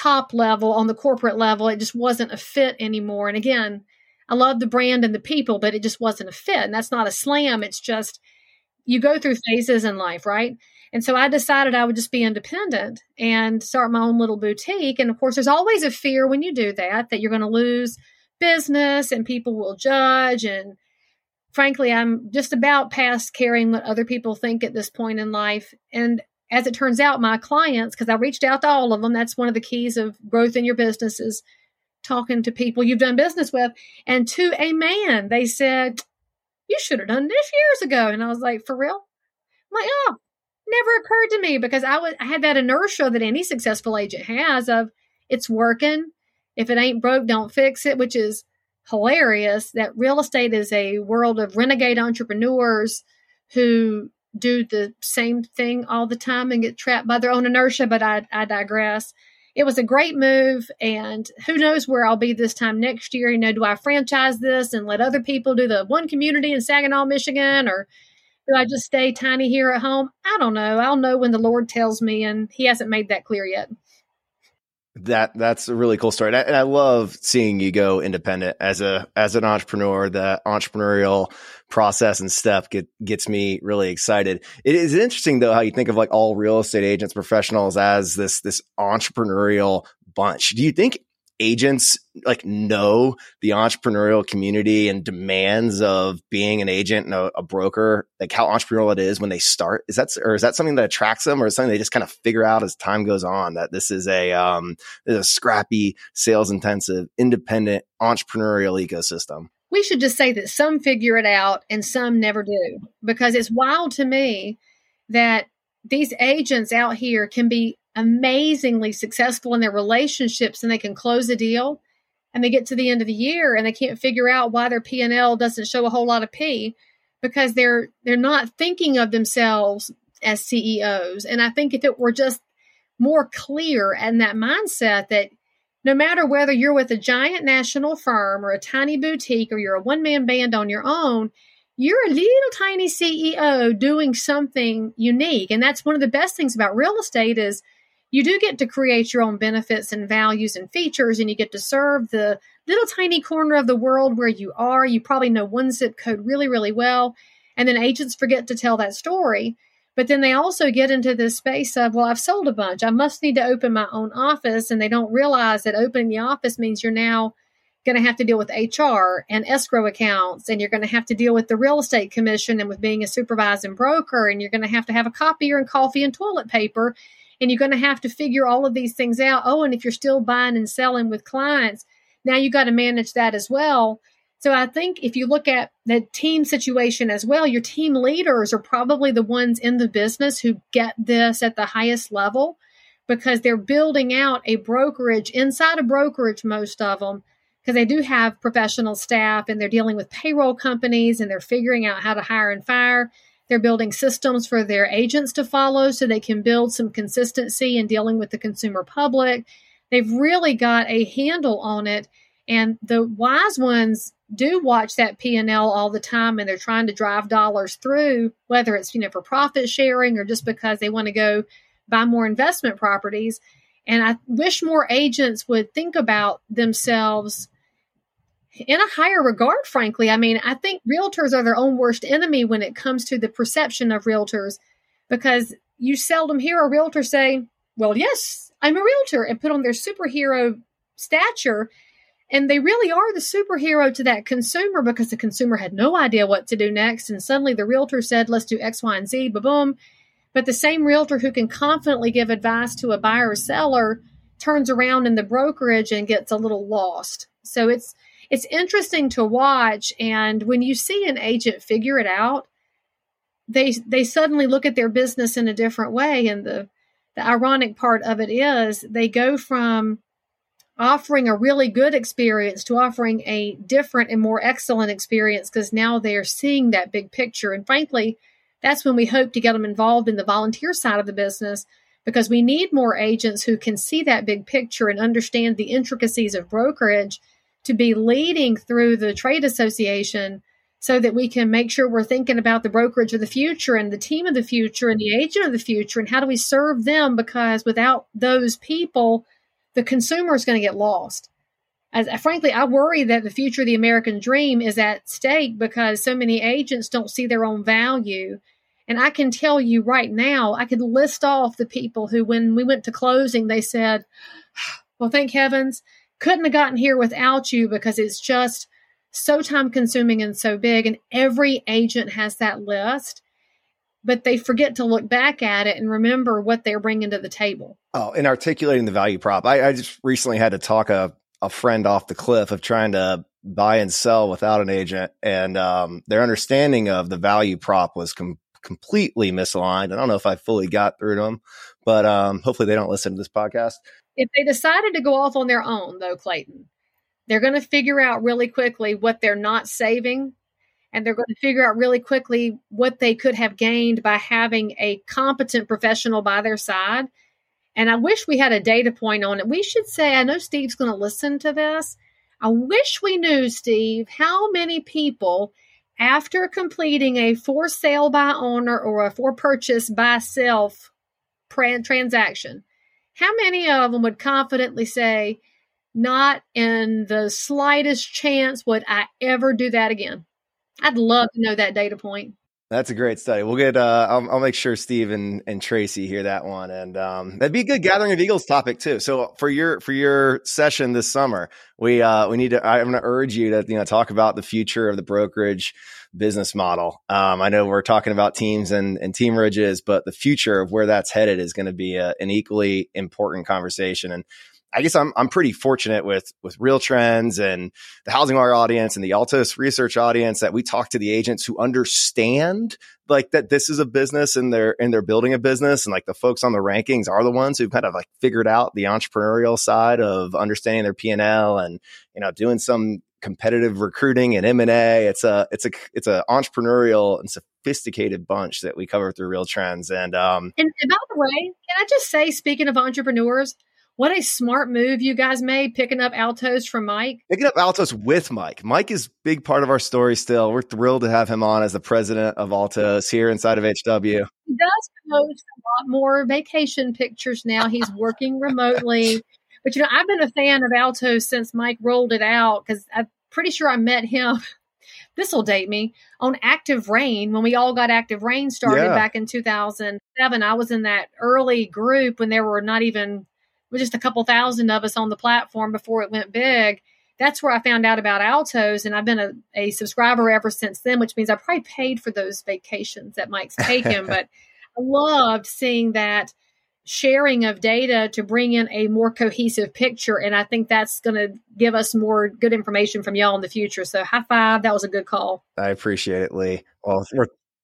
top level, on the corporate level, it just wasn't a fit anymore. And again, I love the brand and the people, but it just wasn't a fit. And that's not a slam. It's just you go through phases in life, right? And so I decided I would just be independent and start my own little boutique. And of course, there's always a fear when you do that that you're going to lose business and people will judge. And frankly, I'm just about past caring what other people think at this point in life. And as it turns out, my clients, because I reached out to all of them, that's one of the keys of growth in your business is talking to people you've done business with. And to a man, they said, You should have done this years ago. And I was like, For real? I'm like, oh, never occurred to me because I was I had that inertia that any successful agent has of it's working. If it ain't broke, don't fix it, which is hilarious. That real estate is a world of renegade entrepreneurs who do the same thing all the time and get trapped by their own inertia, but I, I digress it was a great move and who knows where I'll be this time next year. You know, do I franchise this and let other people do the one community in Saginaw, Michigan, or do I just stay tiny here at home? I don't know. I'll know when the Lord tells me, and He hasn't made that clear yet. That that's a really cool story, and I, and I love seeing you go independent as a as an entrepreneur. The entrepreneurial process and step get, gets me really excited. It is interesting though how you think of like all real estate agents, professionals as this this entrepreneurial bunch. Do you think agents like know the entrepreneurial community and demands of being an agent and a, a, broker, like how entrepreneurial it is when they start? Is that or is that something that attracts them, or is something they just kind of figure out as time goes on that this is a um, this is a scrappy, sales intensive, independent entrepreneurial ecosystem? We should just say that some figure it out and some never do, because it's wild to me that these agents out here can be amazingly successful in their relationships and they can close a deal and they get to the end of the year and they can't figure out why their P&L doesn't show a whole lot of P because they're they're not thinking of themselves as CEOs and I think if it were just more clear and that mindset that no matter whether you're with a giant national firm or a tiny boutique or you're a one man band on your own you're a little tiny CEO doing something unique and that's one of the best things about real estate is you do get to create your own benefits and values and features, and you get to serve the little tiny corner of the world where you are. You probably know one zip code really, really well. And then agents forget to tell that story. But then they also get into this space of, well, I've sold a bunch. I must need to open my own office. And they don't realize that opening the office means you're now going to have to deal with HR and escrow accounts, and you're going to have to deal with the real estate commission and with being a supervising broker, and you're going to have to have a copier and coffee and toilet paper and you're going to have to figure all of these things out. Oh, and if you're still buying and selling with clients, now you got to manage that as well. So I think if you look at the team situation as well, your team leaders are probably the ones in the business who get this at the highest level because they're building out a brokerage inside a brokerage, most of them, because they do have professional staff and they're dealing with payroll companies and they're figuring out how to hire and fire. They're building systems for their agents to follow so they can build some consistency in dealing with the consumer public. They've really got a handle on it. And the wise ones do watch that P&L all the time and they're trying to drive dollars through, whether it's, you know, for profit sharing or just because they want to go buy more investment properties. And I wish more agents would think about themselves in a higher regard, frankly. I mean, I think realtors are their own worst enemy when it comes to the perception of realtors because you seldom hear a realtor say, Well, yes, I'm a realtor, and put on their superhero stature. And they really are the superhero to that consumer because the consumer had no idea what to do next. And suddenly the realtor said, let's do X, Y, and Z, ba boom. But the same realtor who can confidently give advice to a buyer or seller turns around in the brokerage and gets a little lost. So it's it's interesting to watch and when you see an agent figure it out, they they suddenly look at their business in a different way and the the ironic part of it is they go from offering a really good experience to offering a different and more excellent experience because now they're seeing that big picture. And frankly that's when we hope to get them involved in the volunteer side of the business because we need more agents who can see that big picture and understand the intricacies of brokerage to be leading through the trade association so that we can make sure we're thinking about the brokerage of the future and the team of the future and the agent of the future and how do we serve them because without those people the consumer is going to get lost as frankly i worry that the future of the american dream is at stake because so many agents don't see their own value and I can tell you right now, I could list off the people who, when we went to closing, they said, Well, thank heavens, couldn't have gotten here without you because it's just so time consuming and so big. And every agent has that list, but they forget to look back at it and remember what they're bringing to the table. Oh, in articulating the value prop, I, I just recently had to talk a, a friend off the cliff of trying to buy and sell without an agent and um, their understanding of the value prop was com- completely misaligned. I don't know if I fully got through to them, but um, hopefully they don't listen to this podcast. If they decided to go off on their own, though, Clayton, they're going to figure out really quickly what they're not saving. And they're going to figure out really quickly what they could have gained by having a competent professional by their side. And I wish we had a data point on it. We should say, I know Steve's going to listen to this. I wish we knew, Steve, how many people after completing a for sale by owner or a for purchase by self transaction, how many of them would confidently say, not in the slightest chance would I ever do that again? I'd love to know that data point. That's a great study. We'll get. Uh, I'll, I'll, make sure Steve and, and Tracy hear that one, and um, that'd be a good gathering of eagles topic too. So for your for your session this summer, we uh, we need to. I'm going to urge you to you know talk about the future of the brokerage business model. Um, I know we're talking about teams and and teamerages, but the future of where that's headed is going to be a, an equally important conversation. And I guess I'm I'm pretty fortunate with with RealTrends and the HousingWire audience and the Altos research audience that we talk to the agents who understand like that this is a business and they're and they're building a business and like the folks on the rankings are the ones who've kind of like figured out the entrepreneurial side of understanding their P and L and you know doing some competitive recruiting and M and A. It's a it's a it's a entrepreneurial and sophisticated bunch that we cover through RealTrends. And um and, and by the way, can I just say, speaking of entrepreneurs, what a smart move you guys made picking up Altos from Mike. Picking up Altos with Mike. Mike is big part of our story still. We're thrilled to have him on as the president of Altos here inside of HW. He does post a lot more vacation pictures now. He's working remotely. But you know, I've been a fan of Altos since Mike rolled it out because I'm pretty sure I met him. this will date me on ActiveRain when we all got ActiveRain started yeah. back in 2007. I was in that early group when there were not even with just a couple thousand of us on the platform before it went big. That's where I found out about Altos, and I've been a, a subscriber ever since then, which means I probably paid for those vacations that Mike's taken. but I loved seeing that sharing of data to bring in a more cohesive picture. And I think that's going to give us more good information from y'all in the future. So high five. That was a good call. I appreciate it, Leigh. Well,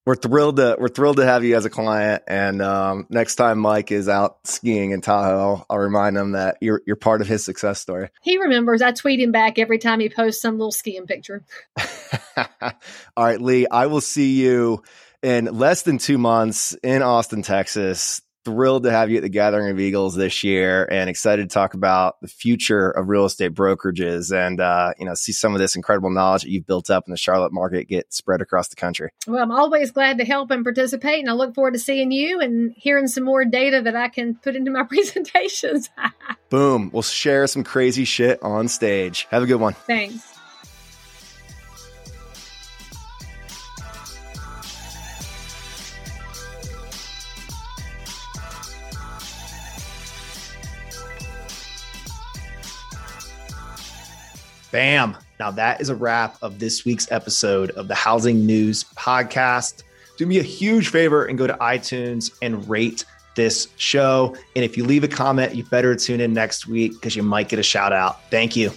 we're thrilled to we're thrilled to have you as a client. And um, next time Mike is out skiing in Tahoe, I'll, I'll, remind him that you're you're part of his success story. He remembers. I tweet him back every time he posts some little skiing picture. All right, Leigh. I will see you in less than two months in Austin, Texas thrilled to have you at the Gathering of Eagles this year and excited to talk about the future of real estate brokerages and, uh, you know, see some of this incredible knowledge that you've built up in the Charlotte market get spread across the country. Well, I'm always glad to help and participate, and I look forward to seeing you and hearing some more data that I can put into my presentations. Boom. We'll share some crazy shit on stage. Have a good one. Thanks. Bam. Now, that is a wrap of this week's episode of the Housing News Podcast. Do me a huge favor and go to iTunes and rate this show. And if you leave a comment, you better tune in next week because you might get a shout out. Thank you.